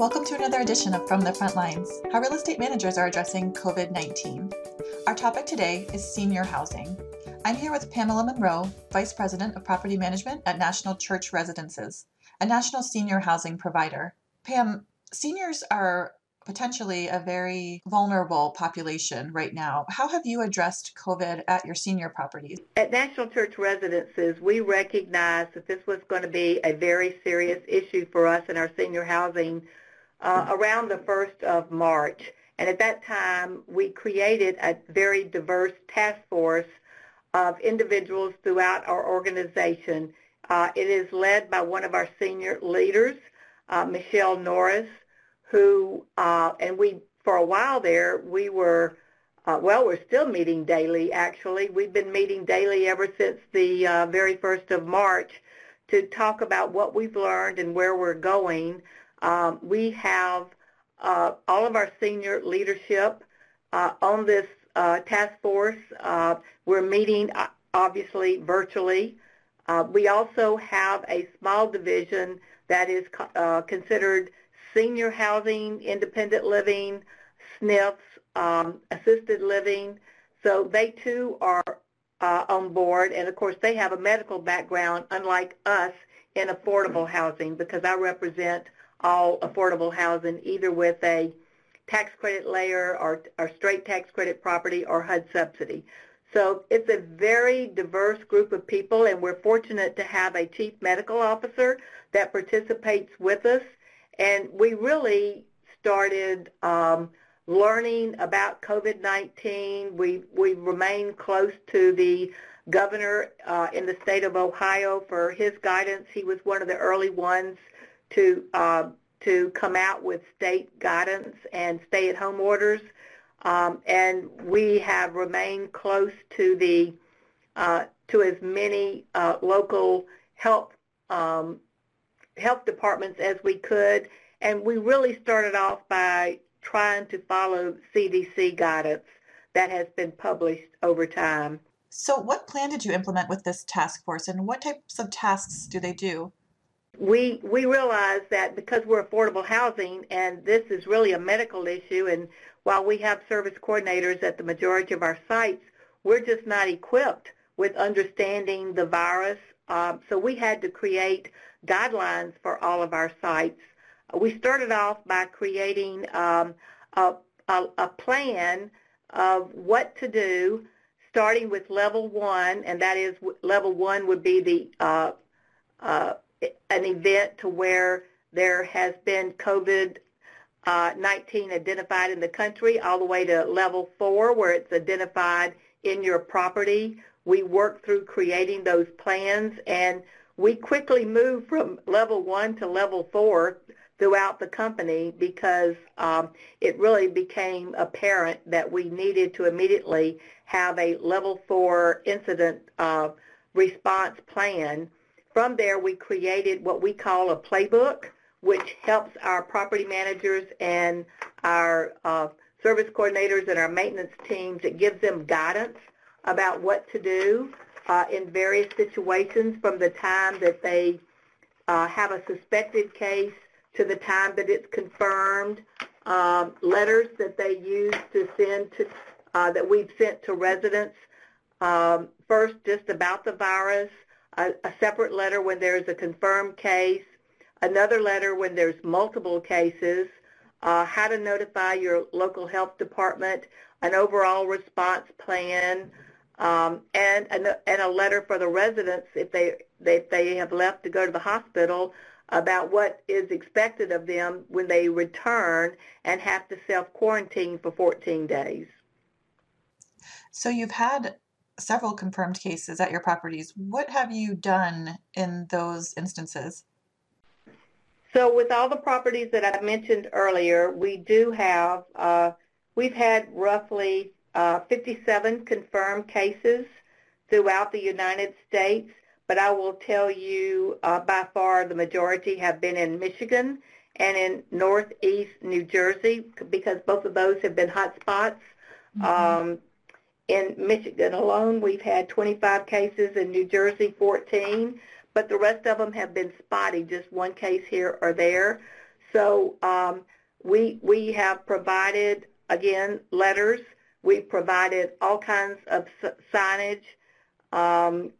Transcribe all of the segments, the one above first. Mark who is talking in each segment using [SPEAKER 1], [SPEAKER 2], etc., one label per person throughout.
[SPEAKER 1] Welcome to another edition of From the Front Lines, how real estate managers are addressing COVID 19. Our topic today is senior housing. I'm here with Pamela Monroe, Vice President of Property Management at National Church Residences, a national senior housing provider. Pam, seniors are potentially a very vulnerable population right now. How have you addressed COVID at your senior properties?
[SPEAKER 2] At National Church Residences, we recognized that this was going to be a very serious issue for us in our senior housing uh, around the 1st of March. And at that time, we created a very diverse task force of individuals throughout our organization. Uh, it is led by one of our senior leaders, uh, Michelle Norris, who, uh, and we, for a while there, we were, uh, well, we're still meeting daily, actually. We've been meeting daily ever since the uh, very first of March to talk about what we've learned and where we're going. Um, we have uh, all of our senior leadership uh, on this uh, task force. Uh, we're meeting, uh, obviously, virtually. Uh, we also have a small division that is considered senior housing, independent living, SNFs, um, assisted living. So they too are on board, and of course they have a medical background, unlike us in affordable housing, because I represent all affordable housing, either with a tax credit layer or, or straight tax credit property or HUD subsidy. So it's a very diverse group of people, and we're fortunate to have a chief medical officer that participates with us and we really started um, learning about COVID-19. We, we remained close to the governor uh, in the state of Ohio for his guidance. He was one of the early ones to, uh, to come out with state guidance and stay-at-home orders. Um, and we have remained close to the uh, to as many uh, local health um, health departments as we could. And we really started off by trying to follow CDC guidance that has been published over time.
[SPEAKER 1] So what plan did you implement with this task force and what types of tasks do they do?
[SPEAKER 2] We, we realized that because we're affordable housing and this is really a medical issue and while we have service coordinators at the majority of our sites, we're just not equipped with understanding the virus. Um, so we had to create guidelines for all of our sites. We started off by creating um, a, a, a plan of what to do, starting with level one, and that is level one would be the uh, uh, an event to where there has been COVID uh, 19 identified in the country all the way to level four where it's identified in your property. We work through creating those plans and we quickly moved from level one to level four throughout the company because um, it really became apparent that we needed to immediately have a level four incident uh, response plan. From there, we created what we call a playbook, which helps our property managers and our uh, service coordinators and our maintenance teams. It gives them guidance about what to do uh, in various situations from the time that they uh, have a suspected case to the time that it's confirmed, um, letters that they use to send to, uh, that we've sent to residents, um, first just about the virus, a, a separate letter when there's a confirmed case, another letter when there's multiple cases, uh, how to notify your local health department, an overall response plan, um, and, a, and a letter for the residents if they, if they have left to go to the hospital about what is expected of them when they return and have to self-quarantine for 14 days.
[SPEAKER 1] So you've had several confirmed cases at your properties. What have you done in those instances?
[SPEAKER 2] So with all the properties that I mentioned earlier, we do have, uh, we've had roughly uh, 57 confirmed cases throughout the United States, but I will tell you uh, by far the majority have been in Michigan and in northeast New Jersey because both of those have been hot spots. Mm-hmm. Um, in Michigan alone, we've had 25 cases, in New Jersey 14, but the rest of them have been spotty, just one case here or there. So um, we, we have provided, again, letters. We've provided all kinds of signage um,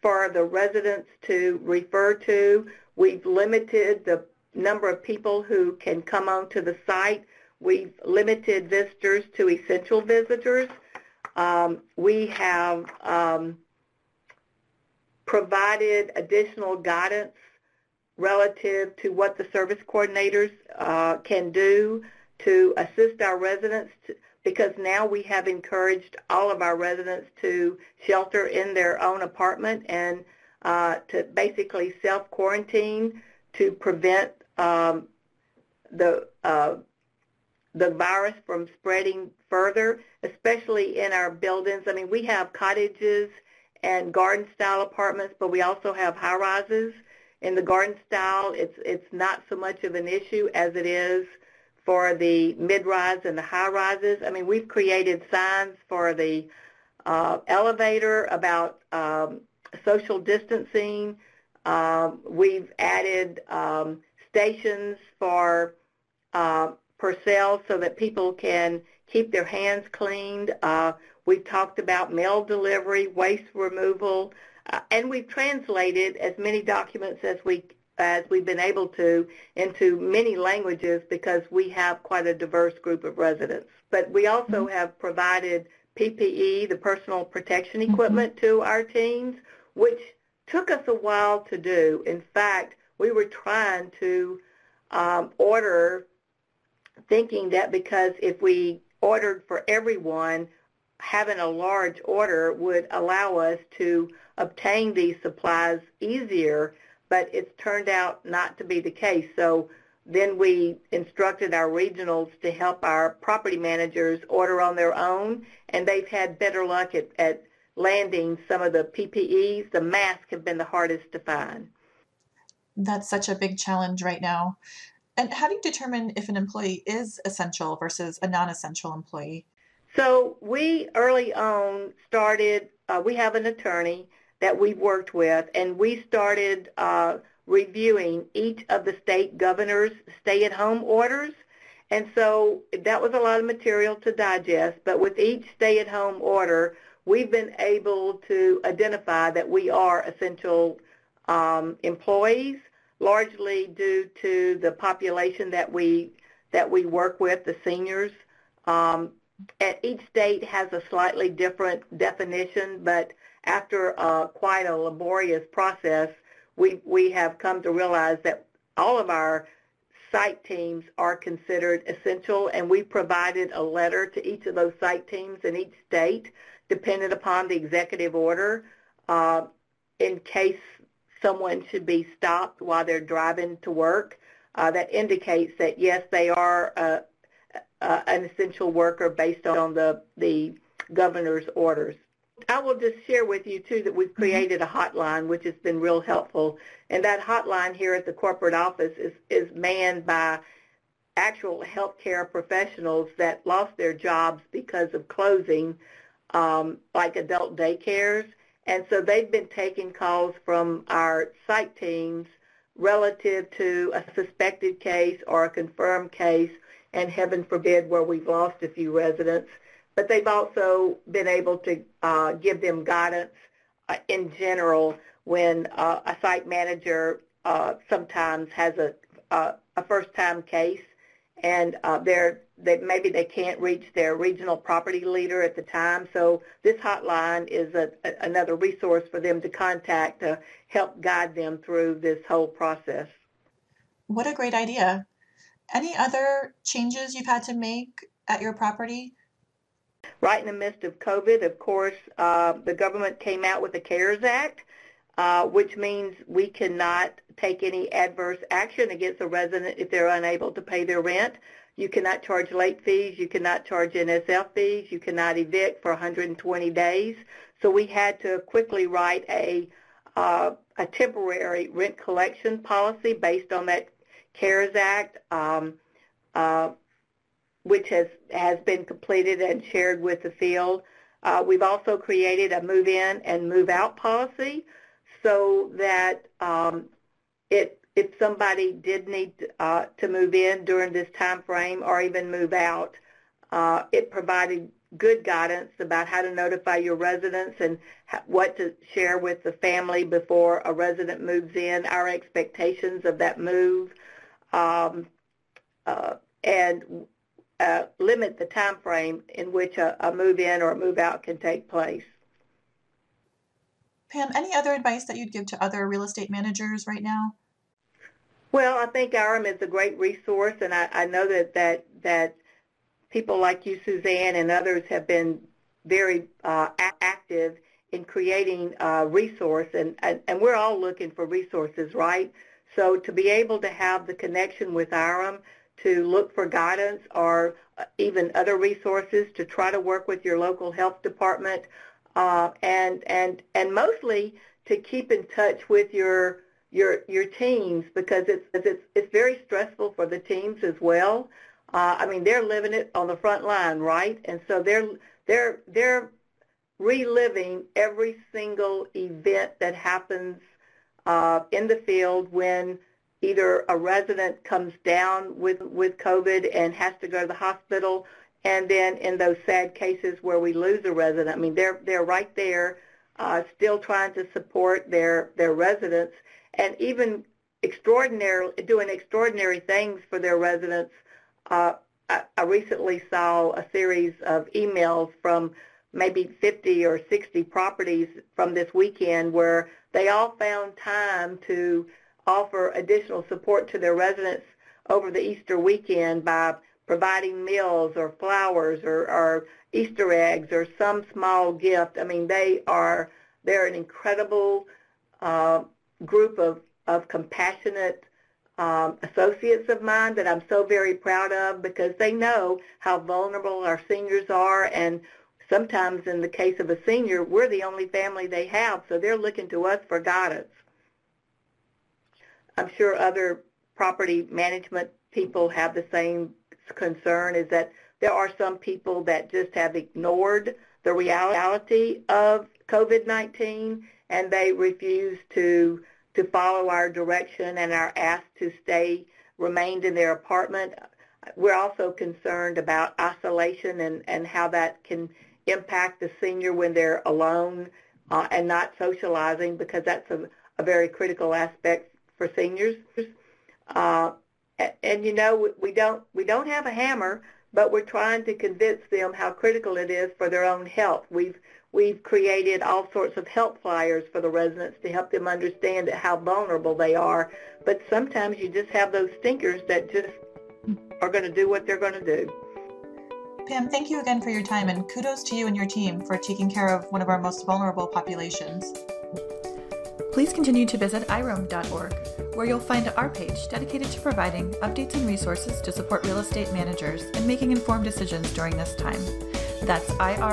[SPEAKER 2] for the residents to refer to. We've limited the number of people who can come onto the site. We've limited visitors to essential visitors. Um, we have um, provided additional guidance relative to what the service coordinators uh, can do to assist our residents to, because now we have encouraged all of our residents to shelter in their own apartment and uh, to basically self-quarantine to prevent um, the uh, the virus from spreading further, especially in our buildings. I mean, we have cottages and garden-style apartments, but we also have high-rises. In the garden-style, it's it's not so much of an issue as it is for the mid-rise and the high-rises. I mean, we've created signs for the uh, elevator about um, social distancing. Um, we've added um, stations for uh, Purell so that people can keep their hands cleaned. Uh, we've talked about mail delivery, waste removal, uh, and we've translated as many documents as we as we've been able to into many languages because we have quite a diverse group of residents. But we also mm-hmm. have provided PPE, the personal protection mm-hmm. equipment, mm-hmm. to our teams, which took us a while to do. In fact, we were trying to um, order thinking that because if we ordered for everyone, having a large order would allow us to obtain these supplies easier but it's turned out not to be the case. So then we instructed our regionals to help our property managers order on their own, and they've had better luck at, at landing some of the PPEs. The masks have been the hardest to find.
[SPEAKER 1] That's such a big challenge right now. And how do you determine if an employee is essential versus a non-essential employee?
[SPEAKER 2] So we early on started, uh, we have an attorney that we've worked with, and we started uh, reviewing each of the state governors' stay-at-home orders. And so that was a lot of material to digest, but with each stay-at-home order, we've been able to identify that we are essential um, employees, largely due to the population that we that we work with, the seniors. Um, each state has a slightly different definition, but after uh, quite a laborious process, we, we have come to realize that all of our site teams are considered essential, and we provided a letter to each of those site teams in each state, dependent upon the executive order, uh, in case someone should be stopped while they're driving to work. Uh, that indicates that yes, they are uh, uh an essential worker based on the the governor's orders. I will just share with you too that we've mm-hmm. created a hotline which has been real helpful. And that hotline here at the corporate office is, is manned by actual healthcare professionals that lost their jobs because of closing, um, like adult daycares. And so they've been taking calls from our site teams relative to a suspected case or a confirmed case, and heaven forbid where we've lost a few residents. But they've also been able to uh, give them guidance uh, in general when uh, a site manager uh, sometimes has a, a, a first-time case and uh, they're, they, maybe they can't reach their regional property leader at the time. So this hotline is a, a, another resource for them to contact to help guide them through this whole process.
[SPEAKER 1] What a great idea. Any other changes you've had to make at your property
[SPEAKER 2] Right in the midst of COVID, of course, uh, the government came out with the CARES Act, uh, which means we cannot take any adverse action against a resident if they're unable to pay their rent. You cannot charge late fees. You cannot charge NSF fees. You cannot evict for 120 days. So we had to quickly write a uh, a temporary rent collection policy based on that CARES Act. Um, uh, which has, has been completed and shared with the field. Uh, we've also created a move-in and move-out policy so that um, if somebody did need uh, to move in during this time frame or even move out, uh, it provided good guidance about how to notify your residents and what to share with the family before a resident moves in, our expectations of that move, um, uh, and uh, limit the time frame in which a, a move-in or a move-out can take place.
[SPEAKER 1] Pam, any other advice that you'd give to other real estate managers right now?
[SPEAKER 2] Well, I think IREM is a great resource, and I, I know that, that, that people like you, Suzanne, and others have been very uh, active in creating a resource, and, and, and we're all looking for resources, right? So to be able to have the connection with IREM to look for guidance or uh, even other resources to try to work with your local health department uh, and and and mostly to keep in touch with your your your teams because it's it's it's very stressful for the teams as well. Uh, I mean, they're living it on the front line, right? And so they're they're they're reliving every single event that happens uh, in the field when either a resident comes down with, with COVID and has to go to the hospital, and then in those sad cases where we lose a resident, I mean, they're, they're right there uh, still trying to support their, their residents and even extraordinary, doing extraordinary things for their residents. Uh, I, I recently saw a series of emails from maybe 50 or 60 properties from this weekend where they all found time to offer additional support to their residents over the Easter weekend by providing meals or flowers or, or Easter eggs or some small gift. I mean, they are they're an incredible uh, group of, of compassionate um, associates of mine that I'm so very proud of because they know how vulnerable our seniors are and sometimes in the case of a senior, we're the only family they have, so they're looking to us for guidance. I'm sure other property management people have the same concern is that there are some people that just have ignored the reality of COVID-19 and they refuse to to follow our direction and are asked to stay remained in their apartment. We're also concerned about isolation and, and how that can impact the senior when they're alone uh, and not socializing because that's a, a very critical aspect for seniors. Uh, and, you know, we don't we don't have a hammer, but we're trying to convince them how critical it is for their own health. We've we've created all sorts of help flyers for the residents to help them understand how vulnerable they are. But sometimes you just have those stinkers that just are going to do what they're going to do.
[SPEAKER 1] Pam, thank you again for your time and kudos to you and your team for taking care of one of our most vulnerable populations. Please continue to visit irem.org, where you'll find our page dedicated to providing updates and resources to support real estate managers in making informed decisions during this time. That's irem.org.